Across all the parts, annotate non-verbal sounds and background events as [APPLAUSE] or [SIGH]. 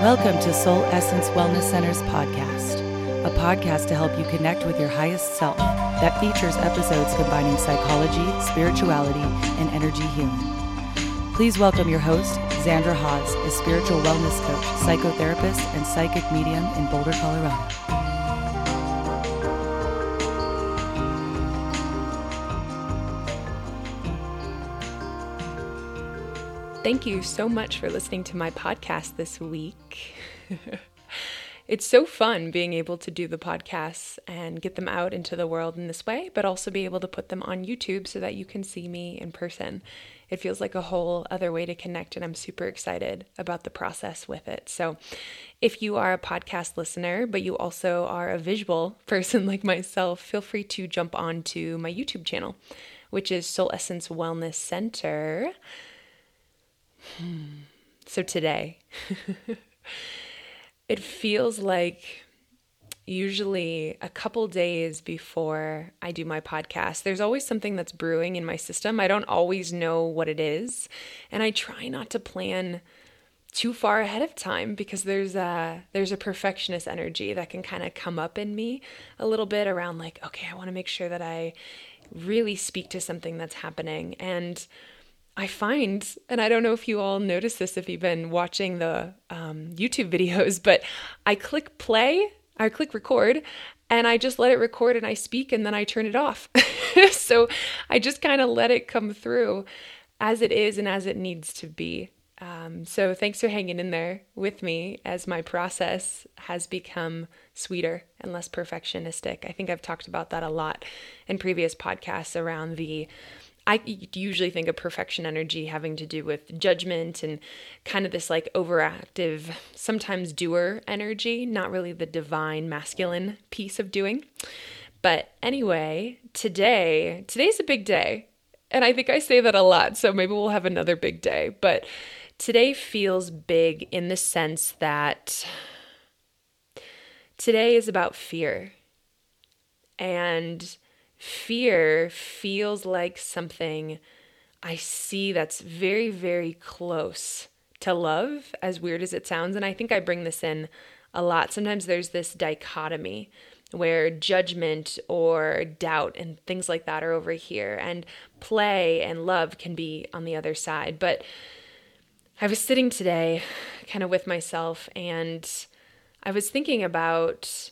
Welcome to Soul Essence Wellness Center's podcast, a podcast to help you connect with your highest self that features episodes combining psychology, spirituality, and energy healing. Please welcome your host, Xandra Hawes, a spiritual wellness coach, psychotherapist, and psychic medium in Boulder, Colorado. Thank you so much for listening to my podcast this week. [LAUGHS] it's so fun being able to do the podcasts and get them out into the world in this way, but also be able to put them on YouTube so that you can see me in person. It feels like a whole other way to connect, and I'm super excited about the process with it. So, if you are a podcast listener, but you also are a visual [LAUGHS] person like myself, feel free to jump onto my YouTube channel, which is Soul Essence Wellness Center. [SIGHS] So today, [LAUGHS] it feels like usually a couple days before I do my podcast, there's always something that's brewing in my system. I don't always know what it is. And I try not to plan too far ahead of time because there's a there's a perfectionist energy that can kind of come up in me a little bit around like okay I want to make sure that I really speak to something that's happening and I find, and I don't know if you all notice this if you've been watching the um, YouTube videos, [LAUGHS] but I click play, I click record, and I just let it record and I speak and then I turn it off. [LAUGHS] so I just kind of let it come through as it is and as it needs to be. Um, so thanks for hanging in there with me as my process has become sweeter and less perfectionistic. I think I've talked about that a lot in previous podcasts around the I usually think of perfection energy having to do with judgment and kind of this like overactive, sometimes doer energy, not really the divine masculine piece of doing. But anyway, today, today's a big day. And I think I say that a lot, so maybe we'll have another big day. But today feels big in the sense that today is about fear. And fear feels like something I see that's very, very close to love, as weird as it sounds. And I think I bring this in a lot. Sometimes there's this dichotomy where judgment or doubt and things like that are over here, and play and love can be on the other side. But I was sitting today kind of with myself and I was thinking about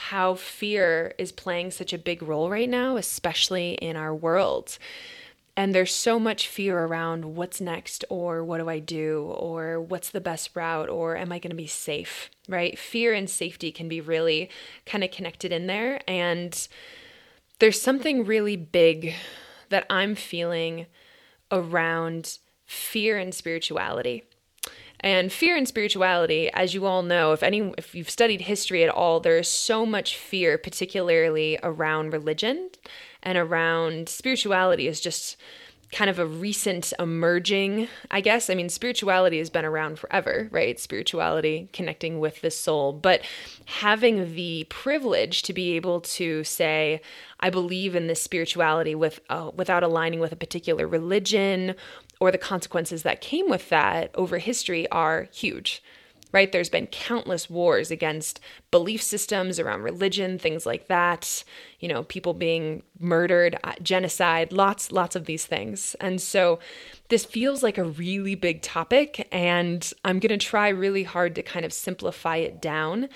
how fear is playing such a big role right now, especially in our world. And there's so much fear around what's next, or what do I do, or what's the best route, or am I going to be safe, right? Fear and safety can be really kind of connected in there. And there's something really big that I'm feeling around fear and spirituality. And fear and spirituality, as you all know, if any if you've studied history at all, there is so much fear, particularly around religion and around spirituality is just kind of a recent emerging, I guess. I mean, spirituality has been around forever, right? Spirituality connecting with the soul, but having the privilege to be able to say, I believe in this spirituality with uh, without aligning with a particular religion or the consequences that came with that over history are huge right? There's been countless wars against belief systems around religion, things like that, you know, people being murdered, uh, genocide, lots, lots of these things. And so this feels like a really big topic, and I'm going to try really hard to kind of simplify it down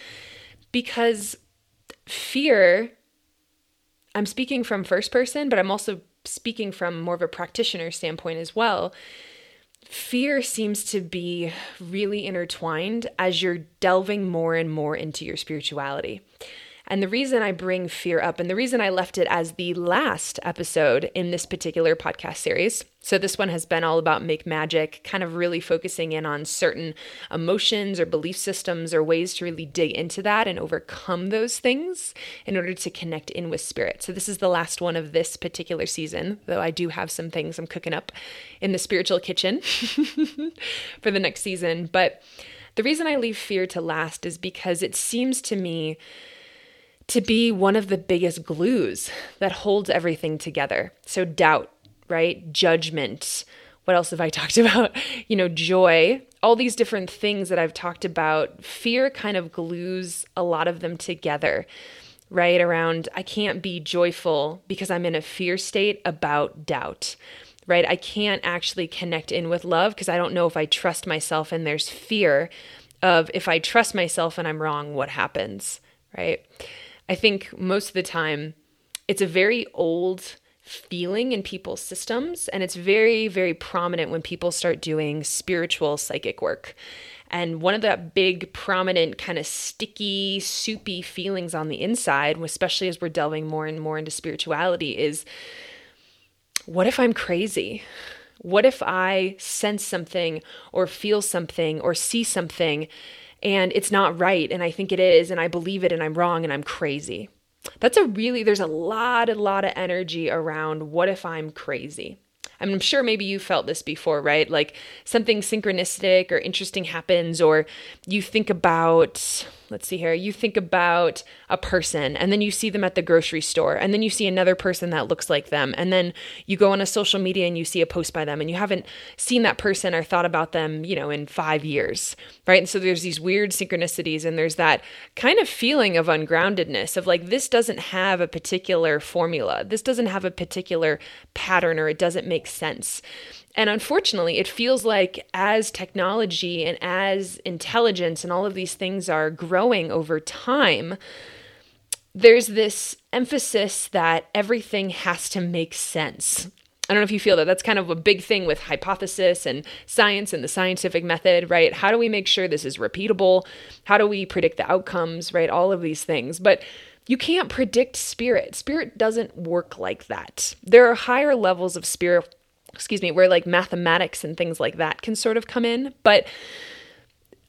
because fear, I'm speaking from first person, but I'm also speaking from more of a practitioner standpoint as well, fear seems to be really intertwined as you're delving more and more into your spirituality. And the reason I bring fear up, and the reason I left it as the last episode in this particular podcast series, so this one has been all about make magic, kind of really focusing in on certain emotions or belief systems or ways to really dig into that and overcome those things in order to connect in with spirit. So this is the last one of this particular season, though I do have some things I'm cooking up in the spiritual kitchen [LAUGHS] for the next season. But the reason I leave fear to last is because it seems to me to be one of the biggest glues that holds everything together. So, doubt, right? Judgment. What else have I [LAUGHS] talked about? You know, joy all these different things that I've talked about, fear kind of glues a lot of them together, right? Around, I can't be joyful because I'm in a fear state about doubt, right? I can't actually connect in with love because I don't know if I trust myself, and there's fear of if I trust myself and I'm wrong, what happens, right? I think most of the time, it's a very old feeling in people's systems. And it's very, very prominent when people start doing spiritual psychic work. And one of the big, prominent, kind of sticky, soupy feelings on the inside, especially as we're delving more and more into spirituality, is what if I'm crazy? What if I sense something or feel something or see something and it's not right and I think it is and I believe it and I'm wrong and I'm crazy? That's a really, there's a lot, a lot of energy around what if I'm crazy? I'm sure maybe you felt this before, right? Like something synchronistic or interesting happens, or you think about, let's see here, you think about a person and then you see them at the grocery store and then you see another person that looks like them. And then you go on a social media and you see a post by them and you haven't seen that person or thought about them, you know, in five years, right? And so there's these weird synchronicities and there's that kind of feeling of ungroundedness of like, this doesn't have a particular formula. This doesn't have a particular pattern or it doesn't make sense. And unfortunately, it feels like as technology and as intelligence and all of these things are growing over time, there's this emphasis that everything has to make sense. I don't know if you feel that that's kind of a big thing with hypothesis and science and the scientific method, right? How do we make sure this is repeatable? How do we predict the outcomes, right? All of these things. But you can't predict spirit. Spirit doesn't work like that. There are higher levels of spirit excuse me, where like mathematics and things like that can sort of come in. But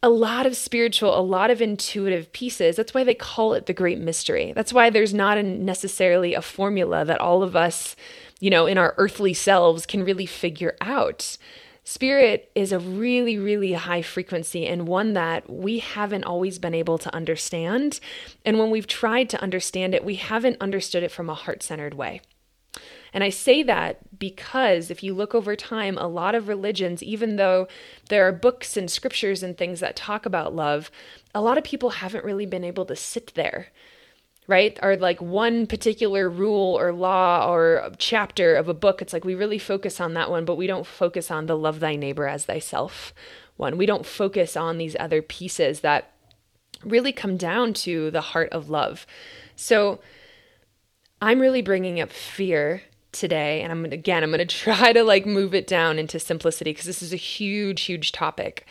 a lot of spiritual, a lot of intuitive pieces. That's why they call it the great mystery. That's why there's not a necessarily a formula that all of us, you know, in our earthly selves can really figure out. Spirit is a really, really high frequency and one that we haven't always been able to understand. And when we've tried to understand it, we haven't understood it from a heart centered way. And I say that because if you look over time, a lot of religions, even though there are books and scriptures and things that talk about love, a lot of people haven't really been able to sit there right? Or like one particular rule or law or chapter of a book. It's like we really focus on that one, but we don't focus on the love thy neighbor as thyself one. We don't focus on these other pieces that really come down to the heart of love. So I'm really bringing up fear today and i'm again i'm gonna [LAUGHS] try to like move it down into simplicity because this is a huge huge topic.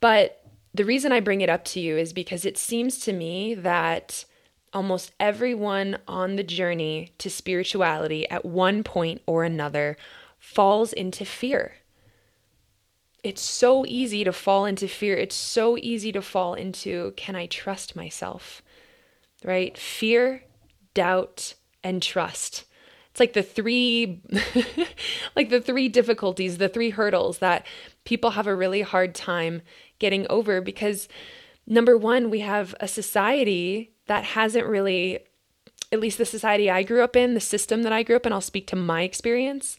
But the reason i bring it up to you is because it seems to me that almost everyone on the journey to spirituality at one point or another falls into fear. It's so easy to fall into fear. It's so easy to fall into can i trust myself? Right? Fear doubt and trust it's like the three [LAUGHS] like the three difficulties, the three hurdles that people have a really hard time getting over because number 1, we have a society that hasn't really at least the society I grew up in, the system that I grew up in, I'll speak to my experience.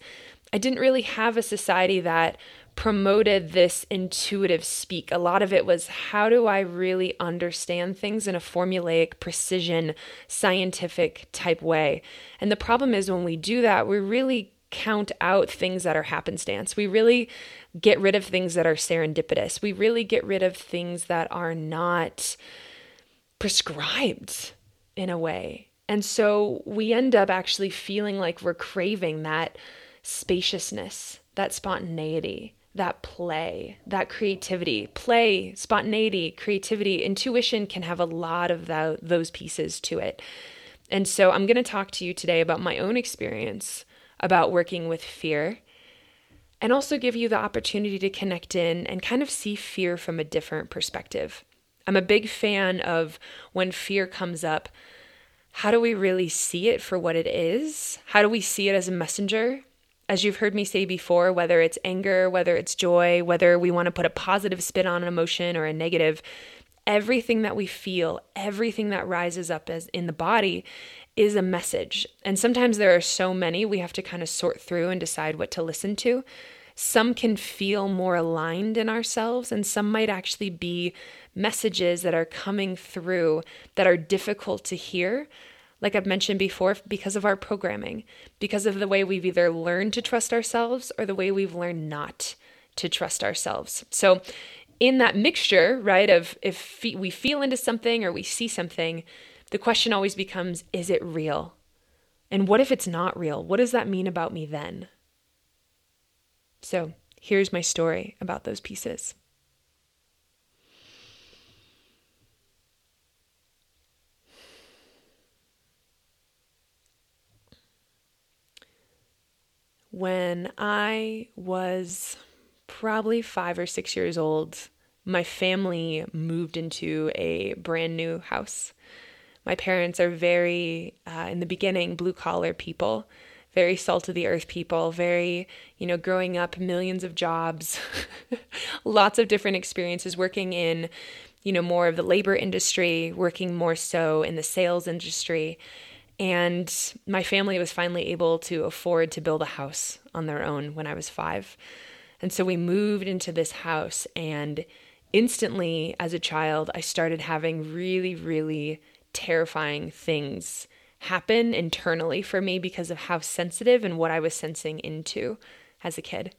I didn't really have a society that promoted this intuitive speak. A lot of it was how do I really understand things in a formulaic, precision, scientific type way? And the problem is when we do that, we really count out things that are happenstance. We really get rid of things that are serendipitous. We really get rid of things that are not prescribed in a way. And so we end up actually feeling like we're craving that spaciousness, that spontaneity, that play, that creativity. Play, spontaneity, creativity, intuition can have a lot of the, those pieces to it. And so I'm going to talk to you today about my own experience about working with fear and also give you the opportunity to connect in and kind of see fear from a different perspective. I'm a big fan of when fear comes up, how do we really see it for what it is? How do we see it as a messenger? As you've heard me say before, whether it's anger, whether it's joy, whether we want to put a positive spin on an emotion or a negative, everything that we feel, everything that rises up as in the body is a message. And sometimes there are so many we have to kind of sort through and decide what to listen to. some can feel more aligned in ourselves, and some might actually be messages that are coming through that are difficult to hear. Like I've mentioned before, because of our programming, because of the way we've either learned to trust ourselves or the way we've learned not to trust ourselves. So, in that mixture, right, of if we feel into something or we see something, the question always becomes is it real? And what if it's not real? What does that mean about me then? So here's my story about those pieces. When I was probably five or six years old, my family moved into a brand new house. My parents are very, uh, in the beginning, blue collar people very salt of the earth people, very, you know, growing up, millions of jobs, [LAUGHS] lots of different experiences working in, you know, more of the labor industry, working more so in the sales industry. And my family was finally able to afford to build a house on their own when I was five. And so we moved into this house, and instantly, as a child, I started having really, really terrifying things happen internally for me because of how sensitive and what I was sensing into as a kid.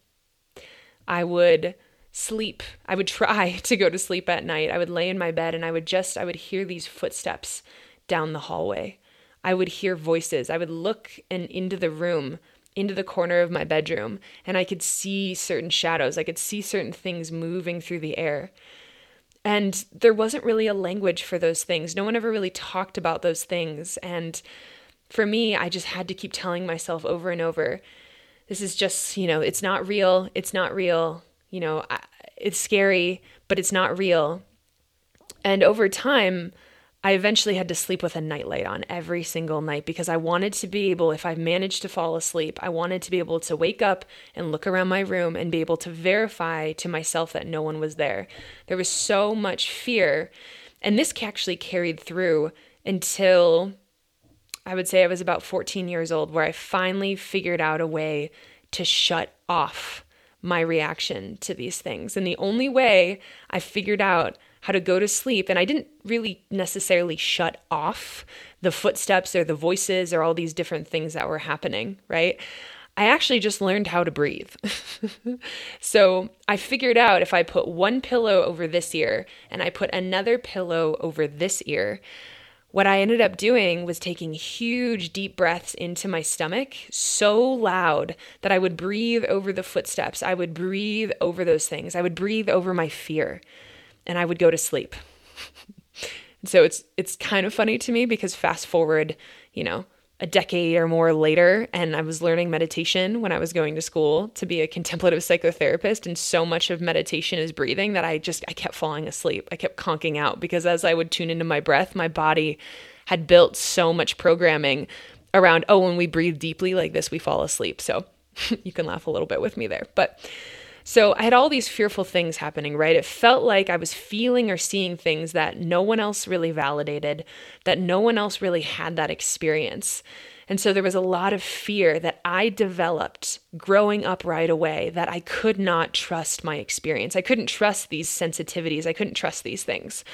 I would sleep. I would [LAUGHS] try to go to sleep at night. I would lay in my bed and I would just, I would hear these footsteps down the hallway. I would hear voices. I would look and into the room, into the corner of my bedroom, and I could see certain shadows. I could see certain things moving through the air. And there wasn't really a language for those things. No one ever really talked about those things. And for me, I just had to keep telling myself over and over this is just, you know, it's not real. It's not real. You know, it's scary, but it's not real. And over time, I eventually had to sleep with a nightlight on every single night because I wanted to be able, if I managed to fall asleep, I wanted to be able to wake up and look around my room and be able to verify to myself that no one was there. There was so much fear. And this actually carried through until I would say I was about 14 years old, where I finally figured out a way to shut off my reaction to these things. And the only way I figured out how to go to sleep. And I didn't really necessarily shut off the footsteps or the voices or all these different things that were happening, right? I actually just learned how to breathe. [LAUGHS] so I figured out if I put one pillow over this ear and I put another pillow over this ear, what I ended up doing was taking huge deep breaths into my stomach so loud that I would breathe over the footsteps. I would breathe over those things. I would breathe over my fear and I would go to sleep. [LAUGHS] so it's it's kind of funny to me because fast forward, you know, a decade or more later and I was learning meditation when I was going to school to be a contemplative psychotherapist and so much of meditation is breathing that I just I kept falling asleep. I kept conking out because as I would tune into my breath, my body had built so much programming around oh when we breathe deeply like this we fall asleep. So [LAUGHS] you can laugh a little bit with me there. But so I had all these fearful things happening, right? It felt like I was feeling or seeing things that no one else really validated, that no one else really had that experience. And so there was a lot of fear that I developed growing up right away that I could not trust my experience. I couldn't trust these sensitivities. I couldn't trust these things.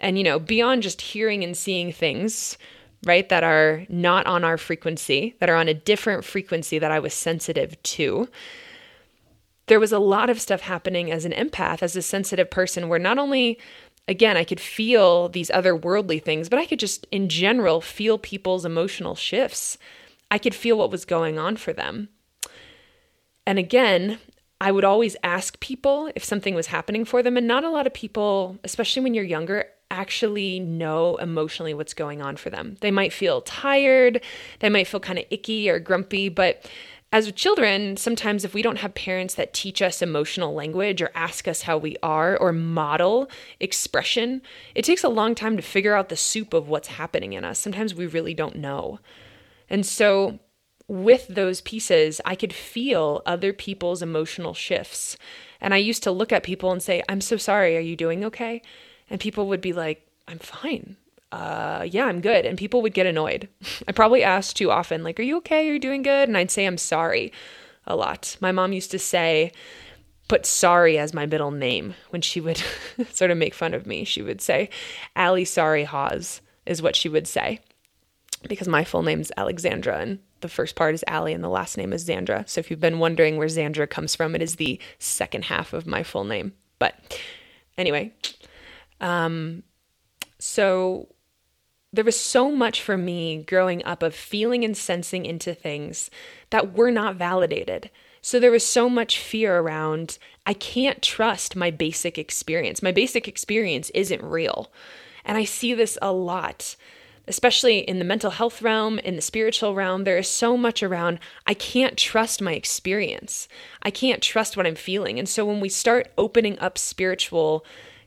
And, you know, beyond just hearing and seeing things, right, that are not on our frequency, that are on a different frequency that I was sensitive to, there was a lot of stuff happening as an empath, as a sensitive person, where not only, again, I could feel these otherworldly things, but I could just, in general, feel people's emotional shifts. I could feel what was going on for them. And again, I would always ask people if something was happening for them. And not a lot of people, especially when you're younger, actually know emotionally what's going on for them. They might feel tired, they might feel kind of icky or grumpy, but as children, sometimes if we don't have parents that teach us emotional language or ask us how we are or model expression, it takes a long time to figure out the soup of what's happening in us. Sometimes we really don't know. And so, with those pieces, I could feel other people's emotional shifts. And I used to look at people and say, I'm so sorry. Are you doing okay? And people would be like, I'm fine uh, yeah, I'm good. And people would get annoyed. [LAUGHS] I probably asked too often, like, are you okay? Are you doing good? And I'd say, I'm sorry. a lot. My mom used to say, put sorry as my middle name when she would [LAUGHS] sort of make fun of me. She would say, Allie Sorry Hawes is what she would say because my full name's Alexandra and the first part is Allie and the last name is Zandra. So if you've been wondering where Zandra comes from, it is the second half of my full name. But anyway, um, so there was so much for me growing up of feeling and sensing into things that were not validated. So there was so much fear around, I can't trust my basic experience. My basic experience isn't real. And I see this a lot, especially in the mental health realm, in the spiritual realm. There is so much around, I can't trust my experience. I can't trust what I'm feeling. And so when we start opening up spiritual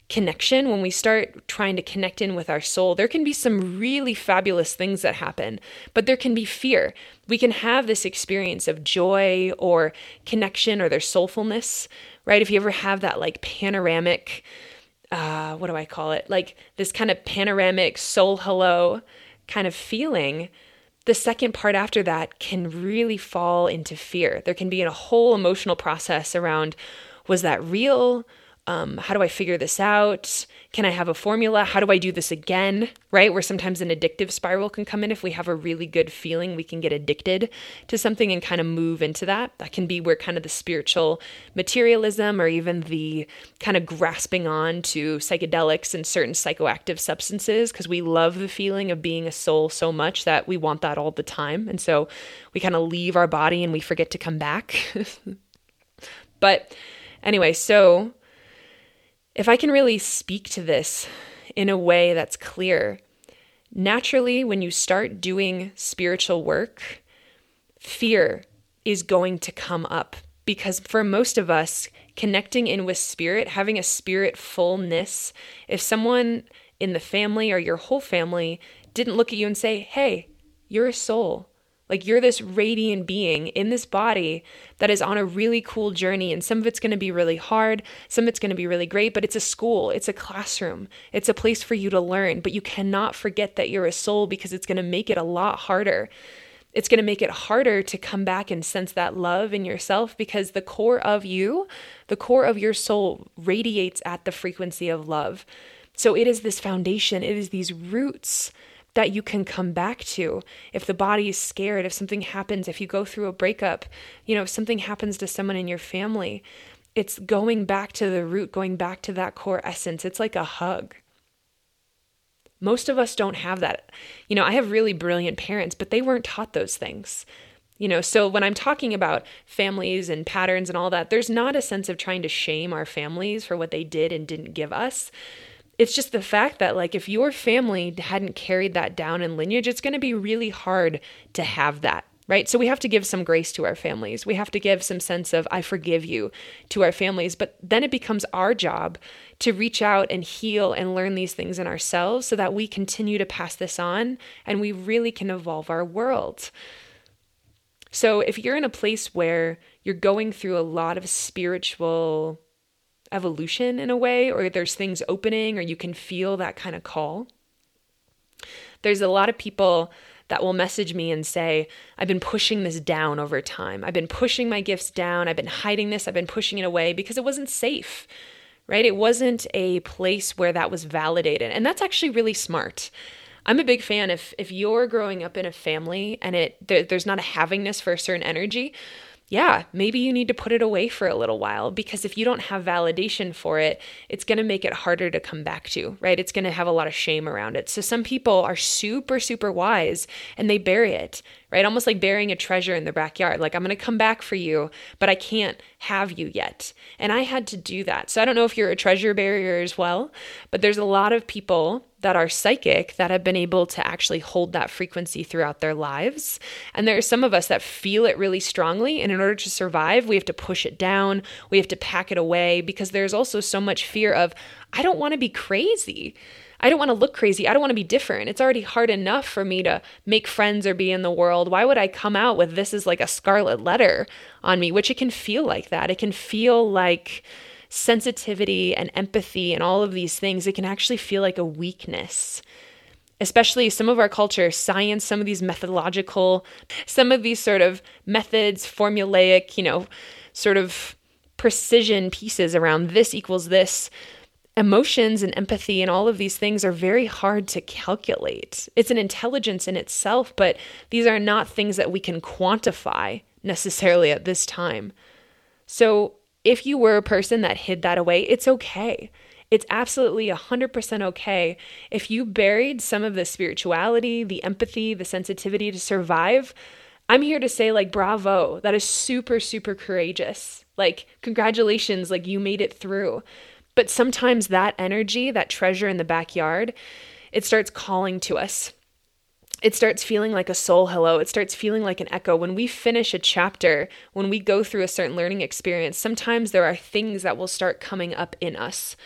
connection, when we start trying to connect in with our soul, there can be some really fabulous things that happen, but there can be fear. We can have this experience of joy or connection or their soulfulness, right? If you ever have that like panoramic, uh, what do I call it? Like this kind of panoramic soul hello kind of feeling. The second part after that can really fall into fear. There can be a whole emotional process around was that real? Um, how do I figure this out? Can I have a formula? How do I do this again? Right? Where sometimes an addictive spiral can come in. If we have a really good feeling, we can get addicted to something and kind of move into that. That can be where kind of the spiritual materialism or even the kind of grasping on to psychedelics and certain psychoactive substances because we love the feeling of being a soul so much that we want that all the time. And so we kind of leave our body and we forget to come back. [LAUGHS] but anyway, so if I can really speak to this in a way that's clear, naturally, when you start doing spiritual work, fear is going to come up because for most of us, connecting in with spirit, having a spirit fullness, if someone in the family or your whole family didn't look at you and say, Hey, you're a soul, like you're this radiant being in this body that is on a really cool journey. And some of it's going to be really hard, some of it's going to be really great, but it's a school, it's a classroom, it's a place for you to learn. But you cannot forget that you're a soul because it's going to make it a lot harder. It's going to make it harder to come back and sense that love in yourself because the core of you, the core of your soul, radiates at the frequency of love. So it is this foundation, it is these roots that you can come back to. If the body is scared, if something happens, if you go through a breakup, you know, if something happens to someone in your family, it's going back to the root, going back to that core essence. It's like a hug. Most of us don't have that. You know, I have really brilliant parents, but they weren't taught those things. You know, so when I'm talking about families and patterns and all that, there's not a sense of trying to shame our families for what they did and didn't give us it's just the fact that like if your family hadn't carried that down in lineage it's going to be really hard to have that right? So we have to give some grace to our families. We have to give some sense of i forgive you to our families. But then it becomes our job to reach out and heal and learn these things in ourselves so that we continue to pass this on and we really can evolve our world. So if you're in a place where you're going through a lot of spiritual evolution in a way, or there's things opening, or you can feel that kind of call. There's a lot of people that will message me and say, I've been pushing this down over time. I've been pushing my gifts down. I've been hiding this. I've been pushing it away because it wasn't safe, right? It wasn't a place where that was validated. And that's actually really smart. I'm a big fan if if you're growing up in a family and it there, there's not a havingness for a certain energy, yeah, maybe you need to put it away for a little while because if you don't have validation for it, it's going to make it harder to come back to, right? It's going to have a lot of shame around it. So some people are super, super wise and they bury it, right? Almost like burying a treasure in the backyard. Like, I'm going to come back for you, but I can't have you yet. And I had to do that. So I don't know if you're a treasure barrier as well, but there's a lot of people that are psychic that have been able to actually hold that frequency throughout their lives. And there are some of us that feel it really strongly. And in order to survive, we have to push it down, we have to pack it away because there's also so much fear of, I don't want to be crazy. I don't want to look crazy. I don't want to be different. It's already hard enough for me to make friends or be in the world. Why would I come out with this is like a scarlet letter on me, which it can feel like that. It can feel like, sensitivity and empathy and all of these things, it can actually feel like a weakness, especially some of our culture, science, some of these methodological, some of these sort of methods, formulaic, you know, sort of precision pieces around this equals this. Emotions and empathy and all of these things are very hard to calculate. It's an intelligence in itself, but these are not things that we can quantify necessarily at this time. So, if you were a person that hid that away, it's okay. It's absolutely 100% okay if you buried some of the spirituality, the empathy, the sensitivity to survive. I'm here to say, like, bravo. That is super, super courageous. Like, congratulations, like, you made it through. But sometimes that energy, that treasure in the backyard, it starts calling to us it starts feeling like a soul hello. It starts feeling like an echo. When we finish a chapter, when we go through a certain learning experience, sometimes there are things that will start coming up in us.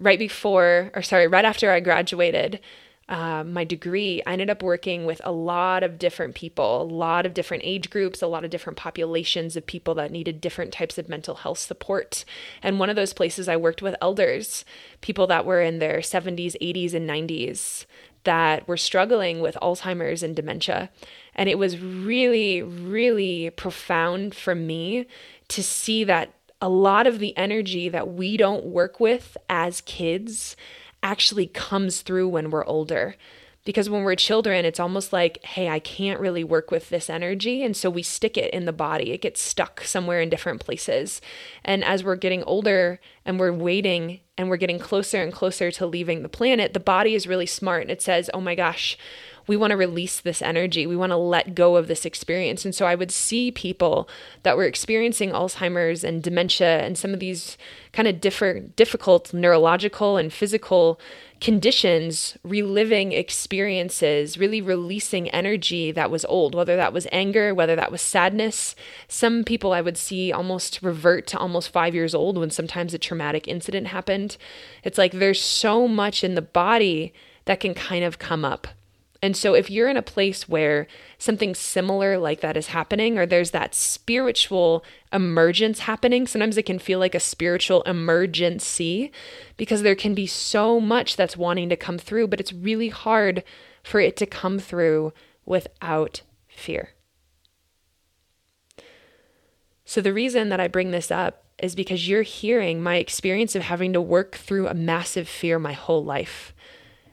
Right before, or sorry, right after I graduated uh, my degree, I ended up working with a lot of different people, a lot of different age groups, a lot of different populations of people that needed different types of mental health support. And one of those places I worked with elders, people that were in their 70s, 80s, and 90s that were struggling with Alzheimer's and dementia. And it was really, really profound for me to see that a lot of the energy that we don't work with as kids actually comes through when we're older. Because when we're children, it's almost like, hey, I can't really work with this energy. And so we stick it in the body. It gets stuck somewhere in different places. And as we're getting older and we're waiting and we're getting closer and closer to leaving the planet, the body is really smart and it says, oh my gosh, we want to release this energy. We want to let go of this experience. And so I would see people that were experiencing Alzheimer's and dementia and some of these kind of different, difficult neurological and physical conditions, reliving experiences, really releasing energy that was old, whether that was anger, whether that was sadness. Some people I would see almost revert to almost five years old when sometimes a traumatic incident happened. It's like there's so much in the body that can kind of come up. And so, if you're in a place where something similar like that is happening, or there's that spiritual emergence happening, sometimes it can feel like a spiritual emergency because there can be so much that's wanting to come through, but it's really hard for it to come through without fear. So, the reason that I bring this up is because you're hearing my experience of having to work through a massive fear my whole life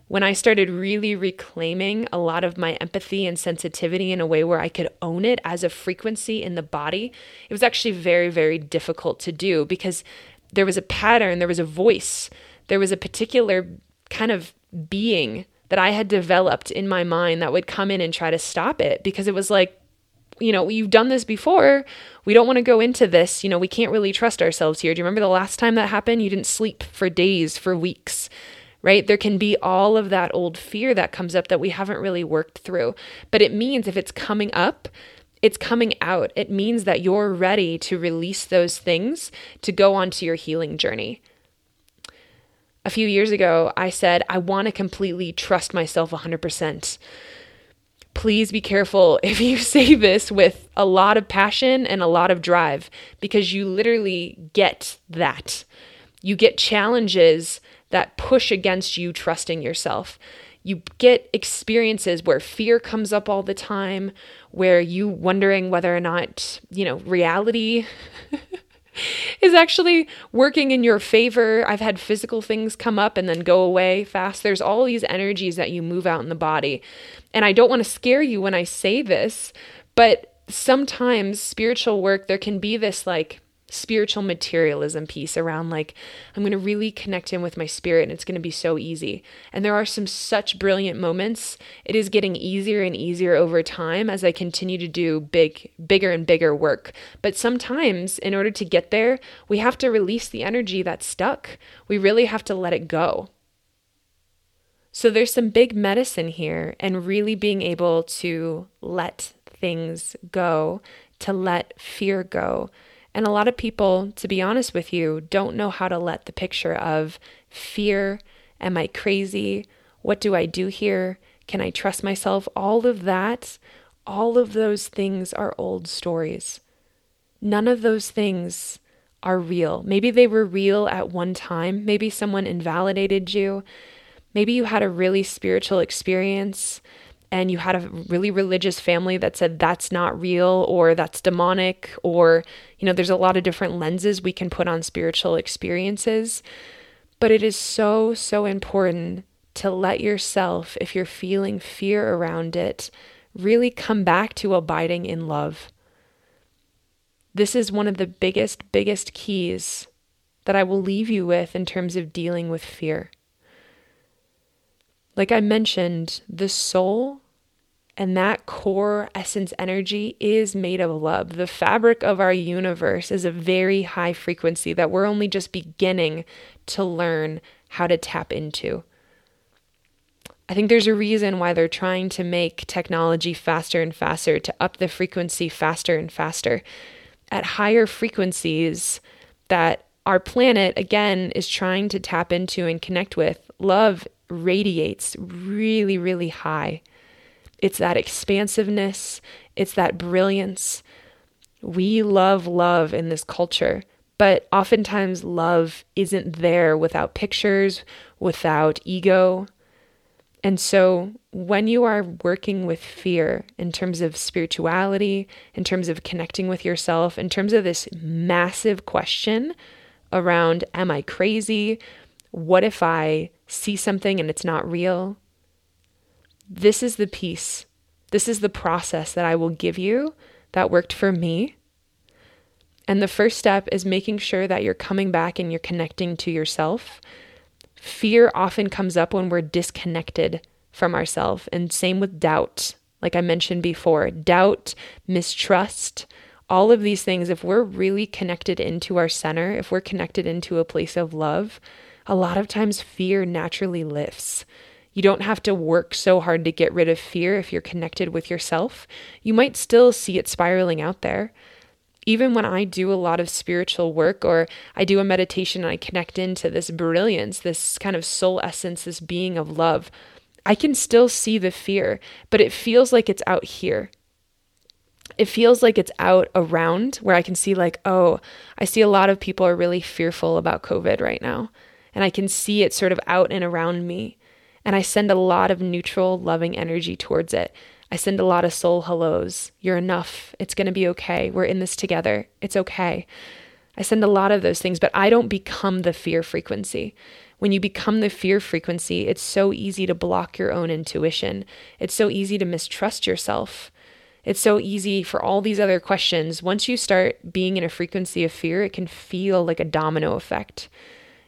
when I started really reclaiming a lot of my empathy and sensitivity in a way where I could own it as a frequency in the body, it was actually very, very difficult to do because there was a pattern, there was a voice, there was a particular kind of being that I had developed in my mind that would come in and try to stop it because it was like, you know, you've done this before. We don't want to go into this. You know, we can't really trust ourselves here. Do you remember the last time that happened? You didn't sleep for days, for weeks right? There can be all of that old fear that comes up that we haven't really worked through. But it means if it's coming up, it's coming out. It means that you're ready to release those things to go onto your healing journey. A few years ago, I said, I want to completely trust myself 100%. Please be careful [LAUGHS] if you say this with a lot of passion and a lot of drive because you literally get that. You get challenges that push against you trusting yourself. You get experiences where fear comes up all the time, where you wondering whether or not, you know, reality [LAUGHS] is actually working in your favor. I've had physical things come up and then go away fast. There's all these energies that you move out in the body. And I don't want to scare you when I say this, but sometimes spiritual work, there can be this like spiritual materialism piece around like I'm going to really connect in with my spirit and it's going to be so easy. And there are some such brilliant moments. It is getting easier and easier over time as I continue to do big bigger and bigger work. But sometimes in order to get there, we have to release the energy that's stuck. We really have to let it go. So there's some big medicine here and really being able to let things go, to let fear go, and a lot of people, to be honest with you, don't know how to let the picture of fear, am I crazy? What do I do here? Can I trust myself? All of that, all of those things are old stories. None of those things are real. Maybe they were real at one time. Maybe someone invalidated you. Maybe you had a really spiritual experience and you had a really religious family that said that's not real or that's demonic or you know there's a lot of different lenses we can put on spiritual experiences. But it is so so important to let yourself if you're feeling fear around it really come back to abiding in love. This is one of the biggest biggest keys that I will leave you with in terms of dealing with fear like I mentioned, the soul and that core essence energy is made of love. The fabric of our universe is a very high frequency that we're only just beginning to learn how to tap into. I think there's a reason why they're trying to make technology faster and faster, to up the frequency faster and faster. At higher frequencies that our planet, again, is trying to tap into and connect with, love radiates really, really high. It's that expansiveness, it's that brilliance. We love love in this culture, but oftentimes love isn't there without pictures, without ego. And so, when you are working with fear in terms of spirituality, in terms of connecting with yourself, in terms of this massive question around, Am I crazy? What if I see something and it's not real? This is the piece. This is the process that I will give you that worked for me. And the first step is making sure that you're coming back and you're connecting to yourself. Fear often comes up when we're disconnected from ourselves, and same with doubt. Like I mentioned before, doubt, mistrust, all of these things, if we're really connected into our center, if we're connected into a place of love, a lot of times fear naturally lifts. You don't have to work so hard to get rid of fear if you're connected with yourself. You might still see it spiraling out there. Even when I do a lot of spiritual work or I do a meditation and I connect into this brilliance, this kind of soul essence, this being of love, I can still see the fear, but it feels like it's out here. It feels like it's out around where I can see, like, oh, I see a lot of people are really fearful about COVID right now. And I can see it sort of out and around me. And I send a lot of neutral, loving energy towards it. I send a lot of soul hellos. You're enough. It's going to be okay. We're in this together. It's okay. I send a lot of those things, but I don't become the fear frequency. When you become the fear frequency, it's so easy to block your own intuition. It's so easy to mistrust yourself. It's so easy for all these other questions. Once you start being in a frequency of fear, it can feel like a domino effect.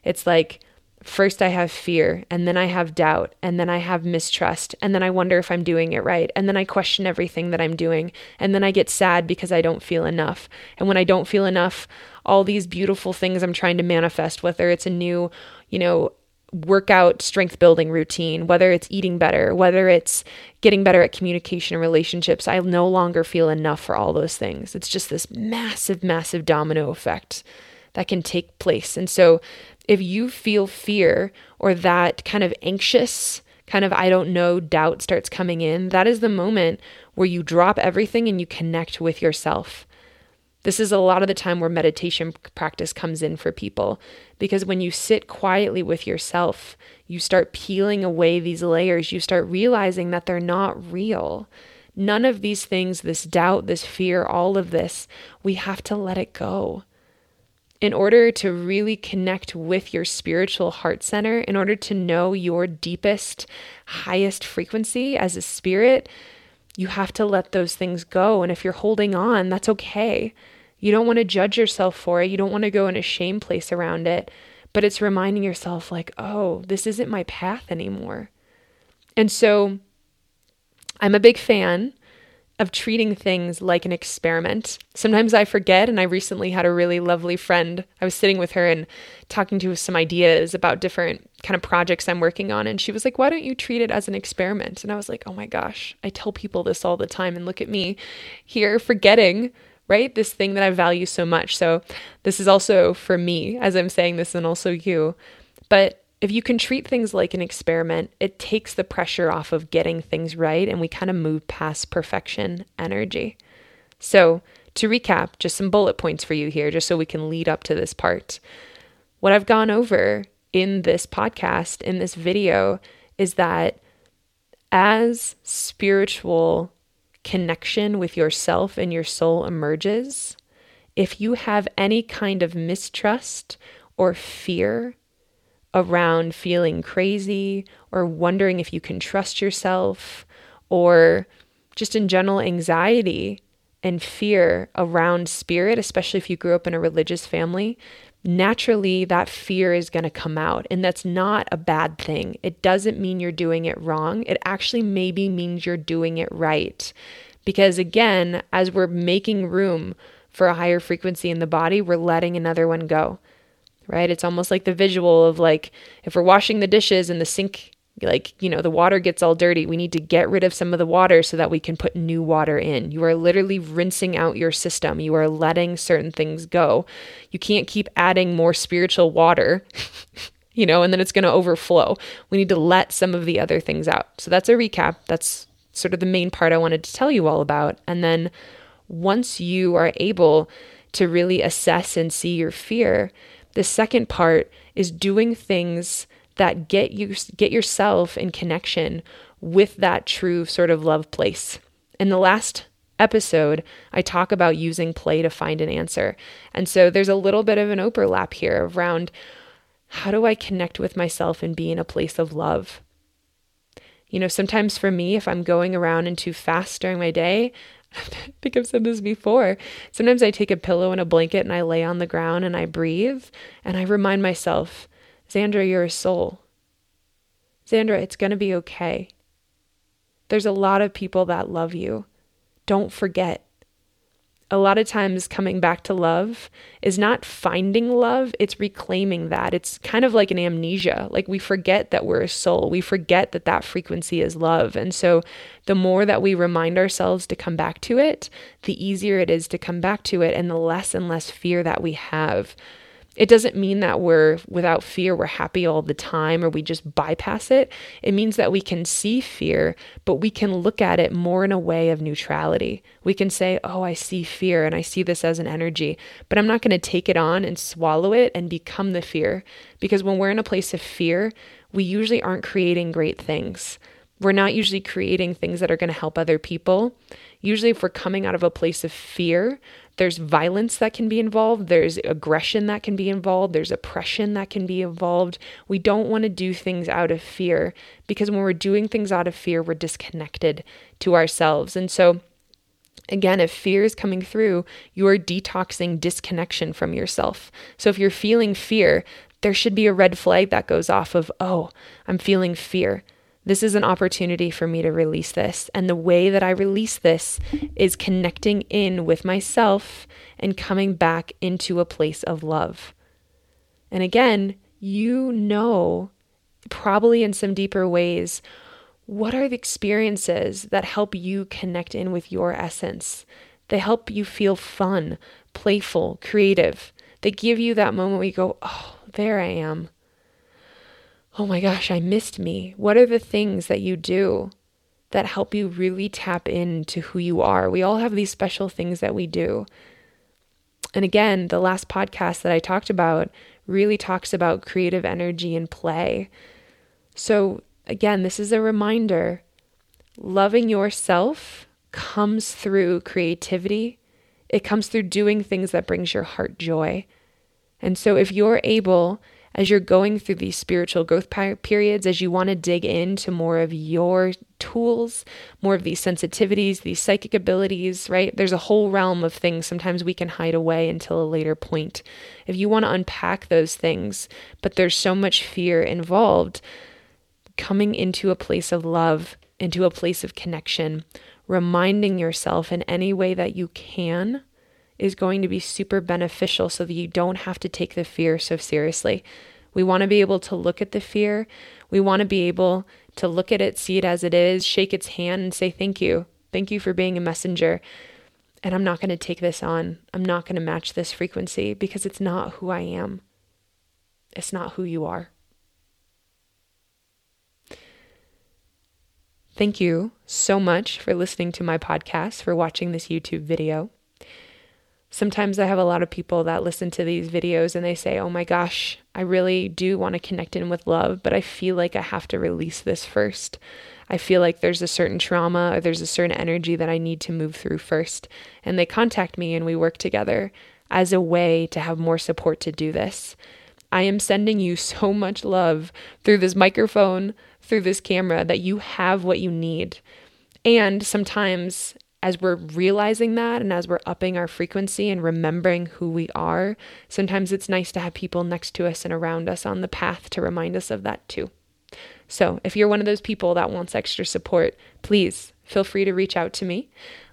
It's like, First, I have fear, and then I have doubt, and then I have mistrust, and then I wonder if I'm doing it right, and then I question everything that I'm doing, and then I get sad because I don't feel enough. And when I don't feel enough, all these beautiful things I'm trying to manifest, whether it's a new, you know, workout strength building routine, whether it's eating better, whether it's getting better at communication and relationships, I no longer feel enough for all those things. It's just this massive, massive domino effect that can take place. And so if you feel fear or that kind of anxious, kind of I don't know doubt starts coming in, that is the moment where you drop everything and you connect with yourself. This is a lot of the time where meditation practice comes in for people because when you sit quietly with yourself, you start peeling away these layers, you start realizing that they're not real. None of these things, this doubt, this fear, all of this, we have to let it go in order to really connect with your spiritual heart center, in order to know your deepest, highest frequency as a spirit, you have to let those things go. And if you're holding on, that's okay. You don't want to judge yourself for it. You don't want to go in a shame place around it. But it's reminding yourself, like, oh, this isn't my path anymore. And so I'm a big fan of treating things like an experiment. Sometimes I forget, and I recently had a really lovely friend. I was sitting with her and talking to some ideas about different kind of projects I'm working on, and she was like, Why don't you treat it as an experiment? And I was like, Oh my gosh, I tell people this all the time, and look at me here forgetting. Right? This thing that I value so much. So, this is also for me as I'm saying this, and also you. But if you can treat things like an experiment, it takes the pressure off of getting things right and we kind of move past perfection energy. So, to recap, just some bullet points for you here, just so we can lead up to this part. What I've gone over in this podcast, in this video, is that as spiritual connection with yourself and your soul emerges, if you have any kind of mistrust or fear around feeling crazy or wondering if you can trust yourself or just in general anxiety and fear around spirit, especially if you grew up in a religious family, naturally that fear is going to come out. And that's not a bad thing. It doesn't mean you're doing it wrong. It actually maybe means you're doing it right. Because again, as we're making room for a higher frequency in the body, we're letting another one go. Right? It's almost like the visual of like if we're washing the dishes and the sink like you know the water gets all dirty we need to get rid of some of the water so that we can put new water in. You are literally rinsing out your system. You are letting certain things go. You can't keep adding more spiritual water [LAUGHS] you know and then it's going to overflow. We need to let some of the other things out. So that's a recap. That's sort of the main part i wanted to tell you all about. And then once you are able to really assess and see your fear the second part is doing things that get you get yourself in connection with that true sort of love place. In the last episode, I talk about using play to find an answer. And so there's a little bit of an overlap here around how do I connect with myself and be in a place of love? You know, sometimes for me, if I'm going around and too fast during my day, I [LAUGHS] think I've said this before. Sometimes I take a pillow and a blanket and I lay on the ground and I breathe and I remind myself Xandra, you're a soul. Xandra, it's going to be okay. There's a lot of people that love you. Don't forget. A lot of times, coming back to love is not finding love, it's reclaiming that. It's kind of like an amnesia. Like we forget that we're a soul, we forget that that frequency is love. And so, the more that we remind ourselves to come back to it, the easier it is to come back to it, and the less and less fear that we have it doesn't mean that we're without fear, we're happy all the time, or we just bypass it. It means that we can see fear, but we can look at it more in a way of neutrality. We can say, Oh, I see fear and I see this as an energy, but I'm not going to take it on and swallow it and become the fear. Because when we're in a place of fear, we usually aren't creating great things. We're not usually creating things that are going to help other people. Usually, if we're coming out of a place of fear, there's violence that can be involved, there's aggression that can be involved, there's oppression that can be involved. We don't want to do things out of fear because when we're doing things out of fear, we're disconnected to ourselves. And so, Again, if fear is coming through, you are detoxing disconnection from yourself. So if you're feeling fear, there should be a red flag that goes off of, oh, I'm feeling fear. This is an opportunity for me to release this. And the way that I release this is connecting in with myself and coming back into a place of love. And again, you know, probably in some deeper ways, what are the experiences that help you connect in with your essence? They help you feel fun, playful, creative. They give you that moment where you go, oh, there I am oh my gosh, I missed me. What are the things that you do that help you really tap into who you are? We all have these special things that we do. And again, the last podcast that I talked about really talks about creative energy and play. So, again, this is a reminder loving yourself comes through creativity. It comes through doing things that brings your heart joy. And so if you're able as you're going through these spiritual growth periods, as you want to dig into more of your tools, more of these sensitivities, these psychic abilities, right? There's a whole realm of things sometimes we can hide away until a later point. If you want to unpack those things, but there's so much fear involved, coming into a place of love, into a place of connection, reminding yourself in any way that you can is going to be super beneficial so that you don't have to take the fear so seriously. We want to be able to look at the fear. We want to be able to look at it, see it as it is, shake its hand, and say, Thank you. Thank you for being a messenger. And I'm not going to take this on. I'm not going to match this frequency because it's not who I am. It's not who you are. Thank you so much for listening to my podcast, for watching this YouTube video. Sometimes I have a lot of people that listen to these videos and they say, Oh my gosh, I really do want to connect in with love, but I feel like I have to release this first. I feel like there's a certain trauma or there's a certain energy that I need to move through first. And they contact me and we work together as a way to have more support to do this. I am sending you [LAUGHS] so much love through this microphone, through this camera, that you have what you need. And sometimes, as we're realizing that and as we're upping our frequency and remembering who we are, sometimes it's nice to have people next to us and around us on the path to remind us of that too. So, if you're one of those people that wants extra support, please feel free to reach out to me.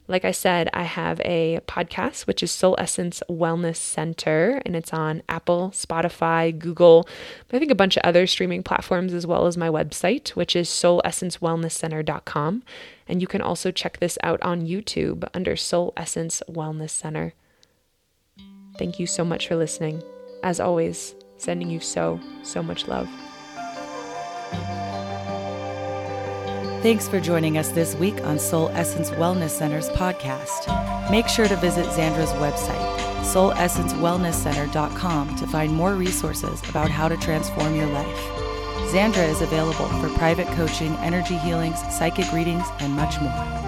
Like I said, I have a podcast, which is Soul Essence Wellness Center, and it's on Apple, Spotify, Google, I think a bunch of other streaming platforms, as well as my website, which is soulessencewellnesscenter.com. And you can also check this out on YouTube under Soul Essence Wellness Center. Thank you so much for listening. As always, sending you so, so much love. Thanks for joining us this week on Soul Essence Wellness Center's podcast. Make sure to visit Zandra's website, soulessencewellnesscenter.com, to find more resources about how to transform your life. Zandra is available for private coaching, energy healings, psychic readings, and much more.